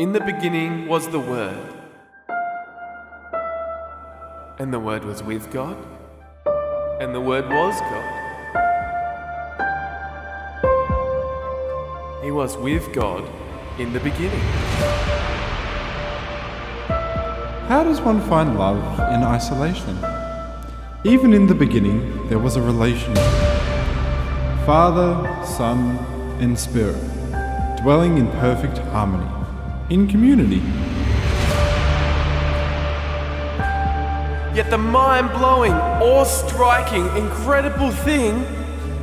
In the beginning was the Word, and the Word was with God, and the Word was God. He was with God in the beginning. How does one find love in isolation? Even in the beginning, there was a relationship Father, Son, and Spirit, dwelling in perfect harmony, in community. Yet the mind blowing, awe striking, incredible thing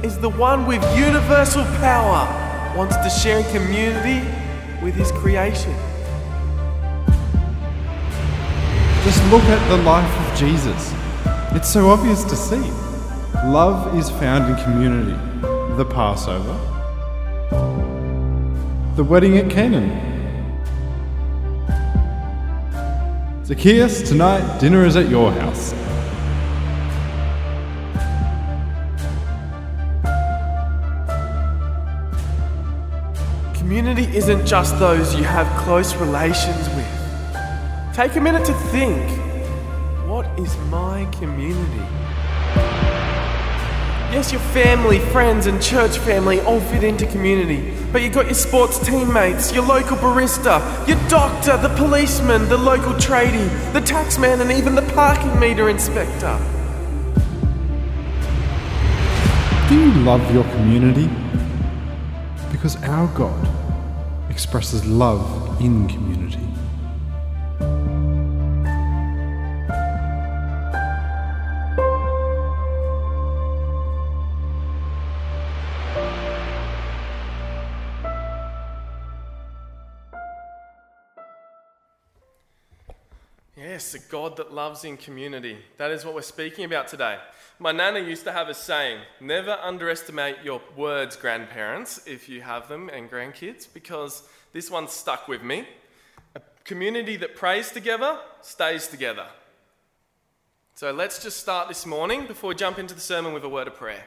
is the one with universal power wants to share in community with his creation. Just look at the life of Jesus. It's so obvious to see. Love is found in community. The Passover, the wedding at Canaan. Zacchaeus, tonight dinner is at your house. Community isn't just those you have close relations with. Take a minute to think what is my community? Yes, your family, friends, and church family all fit into community. But you've got your sports teammates, your local barista, your doctor, the policeman, the local tradie, the taxman, and even the parking meter inspector. Do you love your community? Because our God expresses love in community. Yes, a God that loves in community. That is what we're speaking about today. My nana used to have a saying never underestimate your words, grandparents, if you have them, and grandkids, because this one stuck with me. A community that prays together stays together. So let's just start this morning before we jump into the sermon with a word of prayer.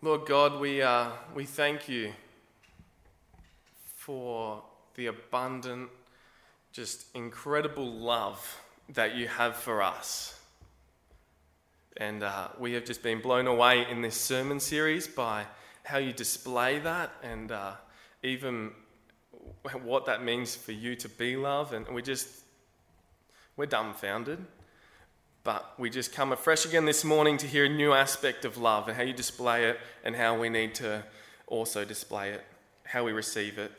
Lord God, we, uh, we thank you for the abundant, just incredible love that you have for us. And uh, we have just been blown away in this sermon series by how you display that and uh, even what that means for you to be love. And we just, we're dumbfounded. But we just come afresh again this morning to hear a new aspect of love and how you display it and how we need to also display it, how we receive it.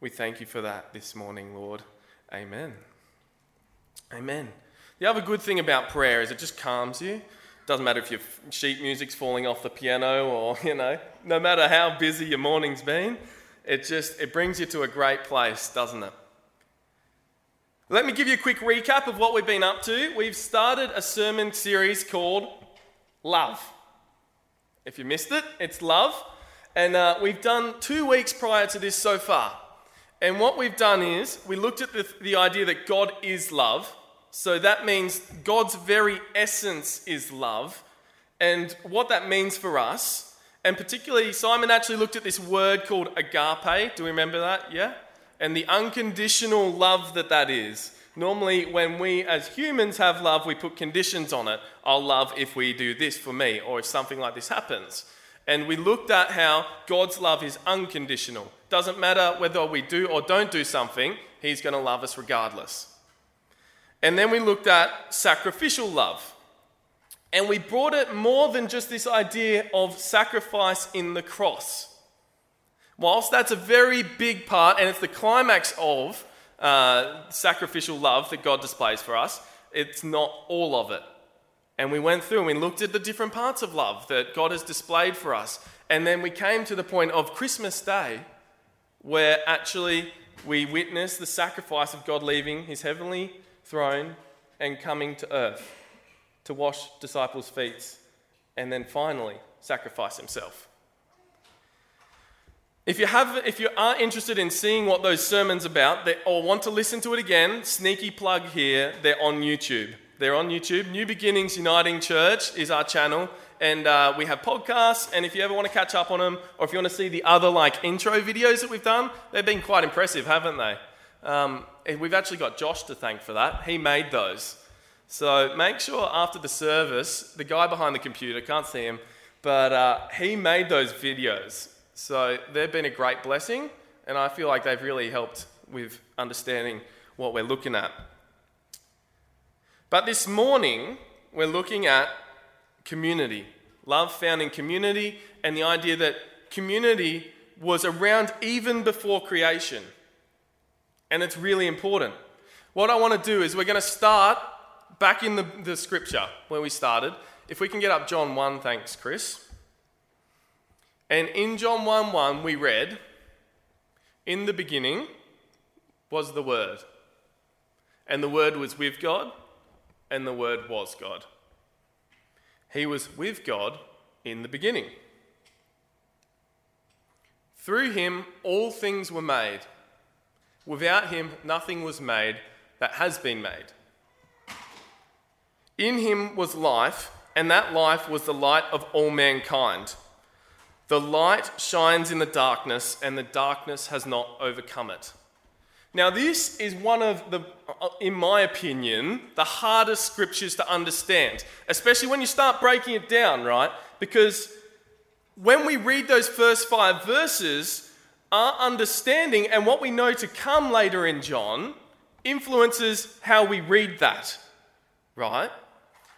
We thank you for that this morning, Lord. Amen. Amen. The other good thing about prayer is it just calms you. Doesn't matter if your sheet music's falling off the piano or, you know, no matter how busy your morning's been, it just it brings you to a great place, doesn't it? Let me give you a quick recap of what we've been up to. We've started a sermon series called Love. If you missed it, it's Love. And uh, we've done two weeks prior to this so far. And what we've done is we looked at the, the idea that God is love. So that means God's very essence is love. And what that means for us, and particularly Simon actually looked at this word called agape. Do we remember that? Yeah? And the unconditional love that that is. Normally, when we as humans have love, we put conditions on it. I'll love if we do this for me, or if something like this happens. And we looked at how God's love is unconditional. Doesn't matter whether we do or don't do something, He's going to love us regardless. And then we looked at sacrificial love. And we brought it more than just this idea of sacrifice in the cross. Whilst that's a very big part, and it's the climax of uh, sacrificial love that God displays for us, it's not all of it. And we went through and we looked at the different parts of love that God has displayed for us. And then we came to the point of Christmas Day, where actually we witness the sacrifice of God leaving his heavenly throne and coming to earth to wash disciples' feet and then finally sacrifice himself. If you, have, if you are interested in seeing what those sermons are about or want to listen to it again, sneaky plug here, they're on YouTube. They're on YouTube. New Beginnings Uniting Church is our channel, and uh, we have podcasts. And if you ever want to catch up on them, or if you want to see the other like intro videos that we've done, they've been quite impressive, haven't they? Um, we've actually got Josh to thank for that. He made those. So make sure after the service, the guy behind the computer can't see him, but uh, he made those videos. So they've been a great blessing, and I feel like they've really helped with understanding what we're looking at. But this morning, we're looking at community love found in community, and the idea that community was around even before creation. And it's really important. What I want to do is we're going to start back in the, the scripture where we started. If we can get up John 1, thanks, Chris. And in John 1 1, we read, In the beginning was the Word, and the Word was with God, and the Word was God. He was with God in the beginning. Through him, all things were made. Without him, nothing was made that has been made. In him was life, and that life was the light of all mankind. The light shines in the darkness, and the darkness has not overcome it. Now, this is one of the, uh, in my opinion, the hardest scriptures to understand, especially when you start breaking it down, right? Because when we read those first five verses, our understanding and what we know to come later in John influences how we read that, right?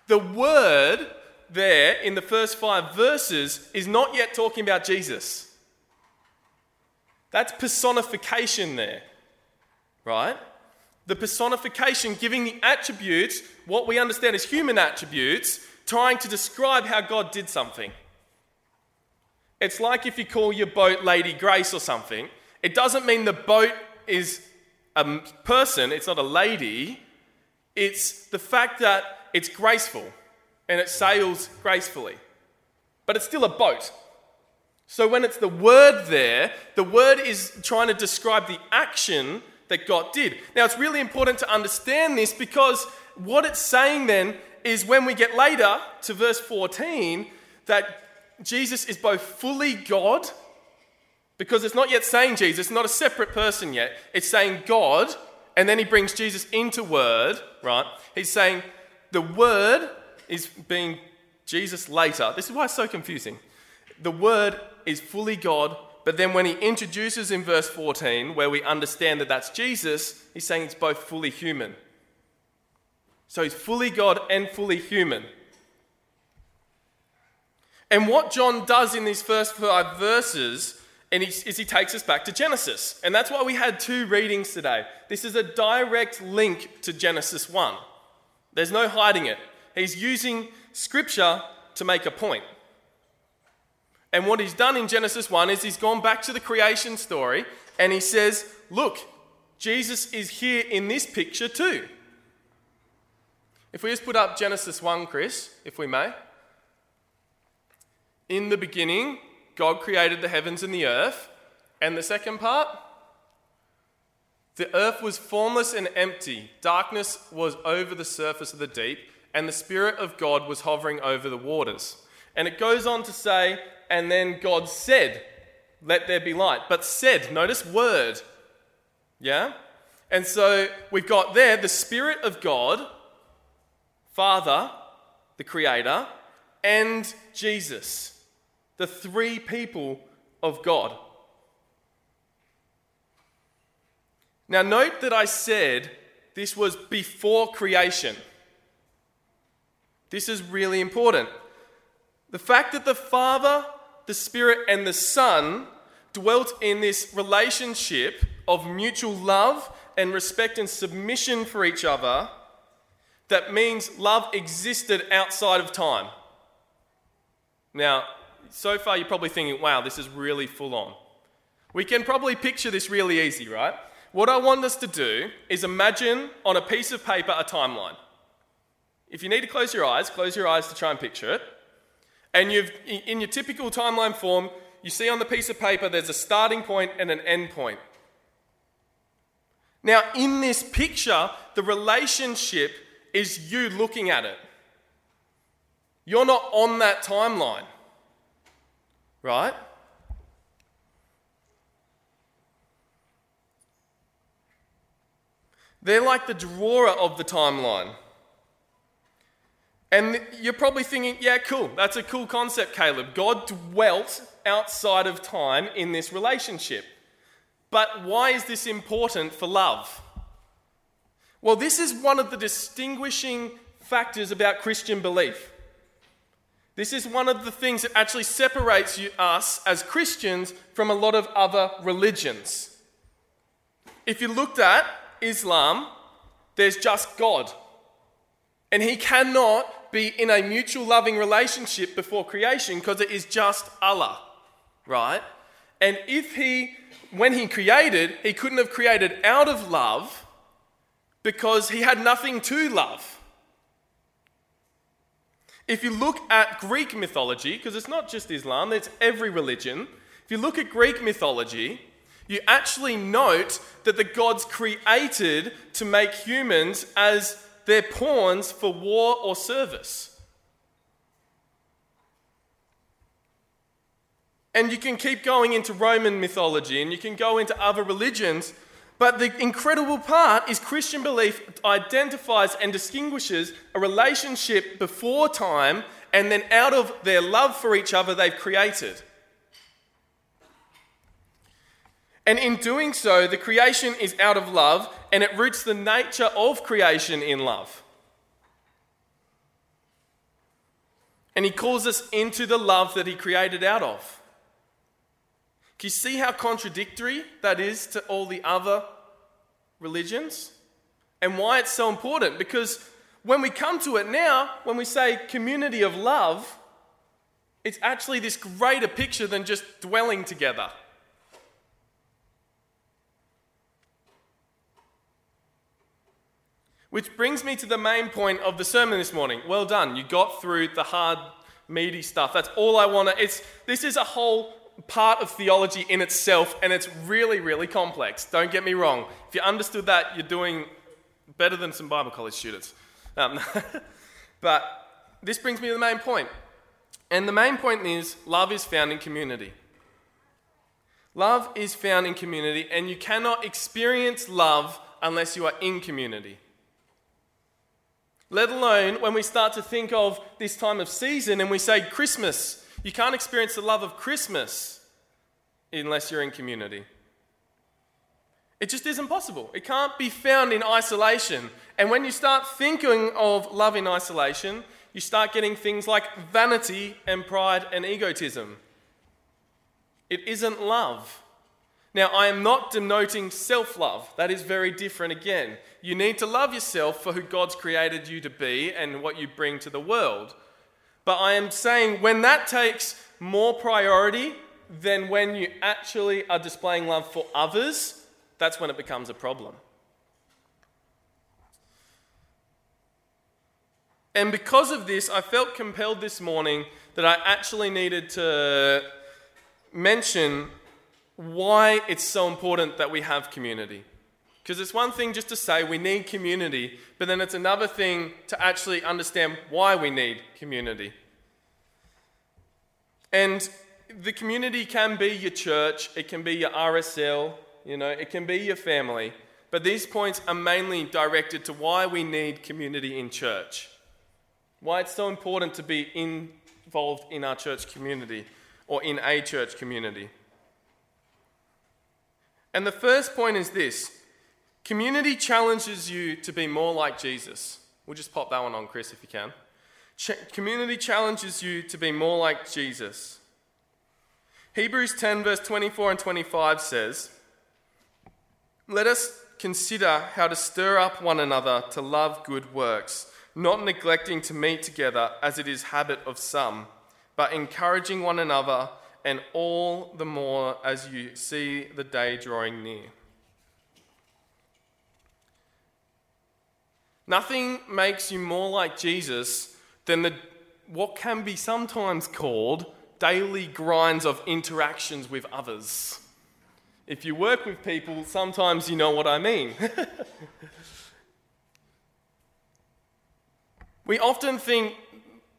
The word there in the first five verses is not yet talking about Jesus. That's personification there right? The personification giving the attributes, what we understand as human attributes, trying to describe how God did something. It's like if you call your boat Lady Grace or something, it doesn't mean the boat is a person, it's not a lady. It's the fact that it's graceful and it sails gracefully. But it's still a boat. So when it's the word there, the word is trying to describe the action that God did. Now, it's really important to understand this because what it's saying then is when we get later to verse 14, that Jesus is both fully God, because it's not yet saying Jesus, not a separate person yet. It's saying God, and then he brings Jesus into Word, right? He's saying the Word is being Jesus later. This is why it's so confusing. The Word is fully God, but then when he introduces in verse 14, where we understand that that's Jesus, he's saying it's both fully human. So he's fully God and fully human. And what John does in these first five verses and he, is he takes us back to Genesis. And that's why we had two readings today. This is a direct link to Genesis 1. There's no hiding it. He's using scripture to make a point. And what he's done in Genesis 1 is he's gone back to the creation story and he says, Look, Jesus is here in this picture too. If we just put up Genesis 1, Chris, if we may. In the beginning, God created the heavens and the earth. And the second part, the earth was formless and empty. Darkness was over the surface of the deep, and the Spirit of God was hovering over the waters. And it goes on to say, and then God said, Let there be light. But said, notice word. Yeah? And so we've got there the Spirit of God, Father, the Creator, and Jesus, the three people of God. Now, note that I said this was before creation. This is really important. The fact that the Father, the Spirit, and the Son dwelt in this relationship of mutual love and respect and submission for each other, that means love existed outside of time. Now, so far you're probably thinking, wow, this is really full on. We can probably picture this really easy, right? What I want us to do is imagine on a piece of paper a timeline. If you need to close your eyes, close your eyes to try and picture it. And you've, in your typical timeline form, you see on the piece of paper there's a starting point and an end point. Now, in this picture, the relationship is you looking at it. You're not on that timeline, right? They're like the drawer of the timeline. And you're probably thinking, yeah, cool, that's a cool concept, Caleb. God dwelt outside of time in this relationship. But why is this important for love? Well, this is one of the distinguishing factors about Christian belief. This is one of the things that actually separates you, us as Christians from a lot of other religions. If you looked at Islam, there's just God. And He cannot be in a mutual loving relationship before creation because it is just Allah, right? And if He, when He created, He couldn't have created out of love because He had nothing to love. If you look at Greek mythology, because it's not just Islam, it's every religion, if you look at Greek mythology, you actually note that the gods created to make humans as their pawns for war or service. And you can keep going into Roman mythology and you can go into other religions, but the incredible part is Christian belief identifies and distinguishes a relationship before time and then out of their love for each other they've created. And in doing so, the creation is out of love and it roots the nature of creation in love. And he calls us into the love that he created out of. Can you see how contradictory that is to all the other religions? And why it's so important? Because when we come to it now, when we say community of love, it's actually this greater picture than just dwelling together. Which brings me to the main point of the sermon this morning. Well done. You got through the hard, meaty stuff. That's all I want to. It's this is a whole part of theology in itself, and it's really, really complex. Don't get me wrong. If you understood that, you're doing better than some Bible college students. Um, but this brings me to the main point. And the main point is love is found in community. Love is found in community, and you cannot experience love unless you are in community let alone when we start to think of this time of season and we say Christmas. You can't experience the love of Christmas unless you're in community. It just isn't possible. It can't be found in isolation. And when you start thinking of love in isolation, you start getting things like vanity and pride and egotism. It isn't love. Now, I am not denoting self love. That is very different again. You need to love yourself for who God's created you to be and what you bring to the world. But I am saying when that takes more priority than when you actually are displaying love for others, that's when it becomes a problem. And because of this, I felt compelled this morning that I actually needed to mention why it's so important that we have community. Because it's one thing just to say we need community, but then it's another thing to actually understand why we need community. And the community can be your church, it can be your RSL, you know, it can be your family. But these points are mainly directed to why we need community in church. Why it's so important to be involved in our church community or in a church community. And the first point is this community challenges you to be more like Jesus. We'll just pop that one on, Chris, if you can. Ch- community challenges you to be more like Jesus. Hebrews 10, verse 24 and 25 says, Let us consider how to stir up one another to love good works, not neglecting to meet together as it is habit of some, but encouraging one another and all the more as you see the day drawing near. Nothing makes you more like Jesus than the, what can be sometimes called daily grinds of interactions with others. If you work with people, sometimes you know what I mean. we often think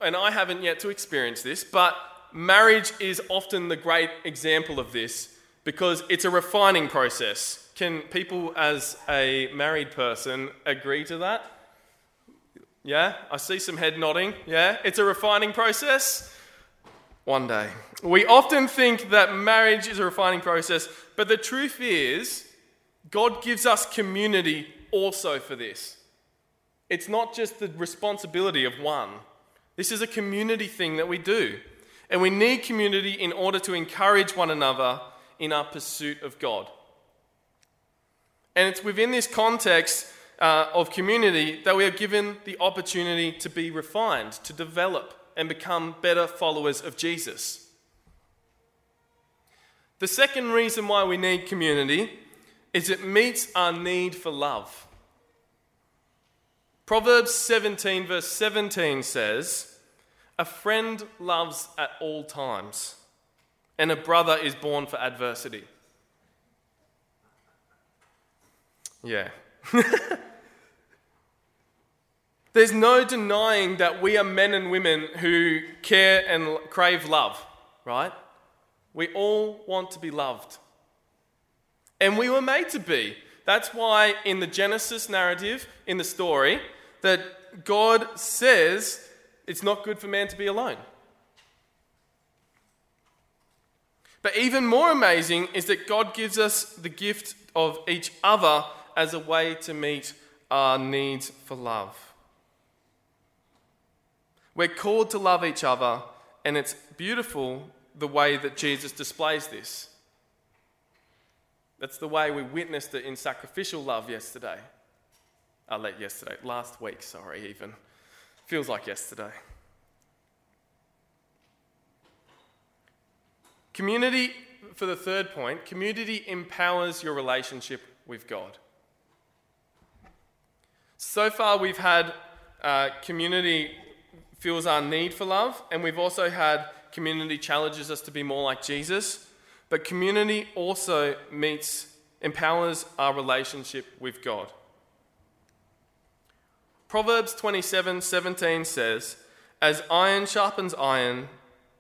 and I haven't yet to experience this, but marriage is often the great example of this because it's a refining process. Can people, as a married person, agree to that? Yeah, I see some head nodding. Yeah, it's a refining process. One day. We often think that marriage is a refining process, but the truth is, God gives us community also for this. It's not just the responsibility of one, this is a community thing that we do. And we need community in order to encourage one another in our pursuit of God. And it's within this context uh, of community that we are given the opportunity to be refined, to develop, and become better followers of Jesus. The second reason why we need community is it meets our need for love. Proverbs 17, verse 17 says, A friend loves at all times, and a brother is born for adversity. Yeah. There's no denying that we are men and women who care and crave love, right? We all want to be loved. And we were made to be. That's why in the Genesis narrative, in the story, that God says it's not good for man to be alone. But even more amazing is that God gives us the gift of each other as a way to meet our needs for love. We're called to love each other, and it's beautiful the way that Jesus displays this. That's the way we witnessed it in sacrificial love yesterday. I uh, let yesterday, last week, sorry, even. Feels like yesterday. Community, for the third point, community empowers your relationship with God. So far, we've had uh, community feels our need for love, and we've also had community challenges us to be more like Jesus. But community also meets, empowers our relationship with God. Proverbs 27 17 says, As iron sharpens iron,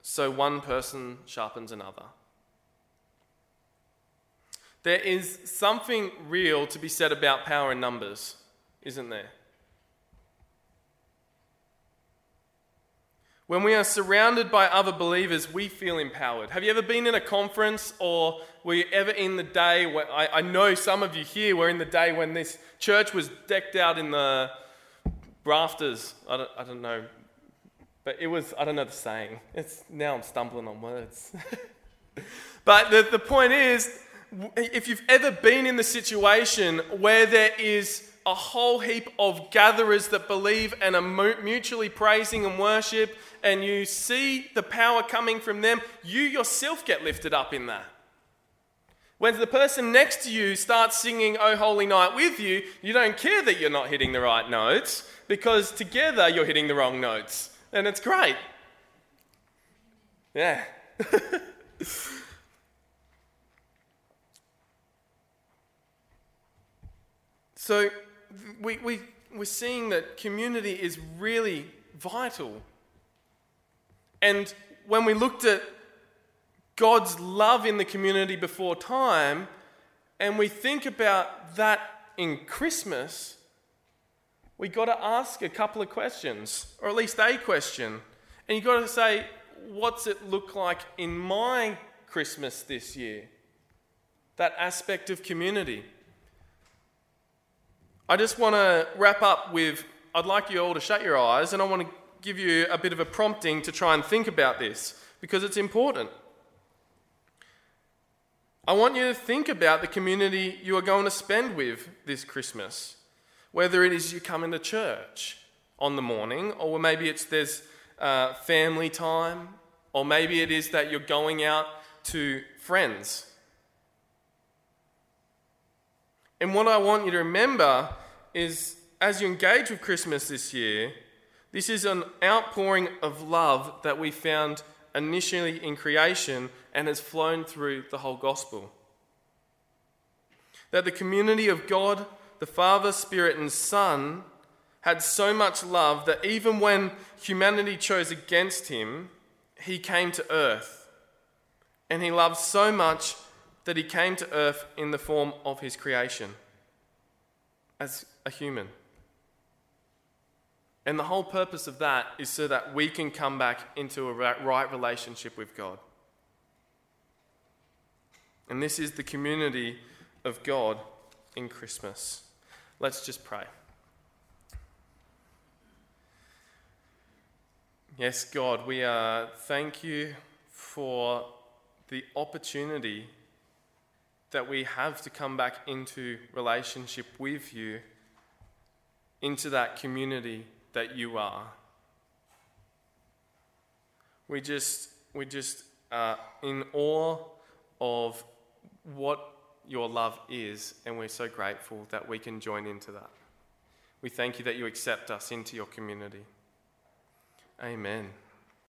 so one person sharpens another. There is something real to be said about power in numbers, isn't there? When we are surrounded by other believers, we feel empowered. Have you ever been in a conference or were you ever in the day where I, I know some of you here were in the day when this church was decked out in the rafters? I don't, I don't know. But it was, I don't know the saying. It's, now I'm stumbling on words. but the, the point is, if you've ever been in the situation where there is a whole heap of gatherers that believe and are mutually praising and worship, and you see the power coming from them, you yourself get lifted up in that. When the person next to you starts singing Oh Holy Night with you, you don't care that you're not hitting the right notes because together you're hitting the wrong notes. And it's great. Yeah. so we, we, we're seeing that community is really vital. And when we looked at God's love in the community before time, and we think about that in Christmas, we got to ask a couple of questions, or at least a question. And you've got to say, what's it look like in my Christmas this year? That aspect of community. I just want to wrap up with I'd like you all to shut your eyes and I want to give you a bit of a prompting to try and think about this because it's important. I want you to think about the community you are going to spend with this Christmas. Whether it is you come into church on the morning, or maybe it's there's uh, family time, or maybe it is that you're going out to friends and what I want you to remember is as you engage with Christmas this year, this is an outpouring of love that we found initially in creation and has flown through the whole gospel. That the community of God, the Father, Spirit, and Son had so much love that even when humanity chose against him, he came to earth. And he loved so much that he came to earth in the form of his creation as a human. And the whole purpose of that is so that we can come back into a right relationship with God. And this is the community of God in Christmas. Let's just pray. Yes, God, we uh, thank you for the opportunity that we have to come back into relationship with you, into that community that you are. We just, we just are in awe of what your love is, and we're so grateful that we can join into that. We thank you that you accept us into your community. Amen.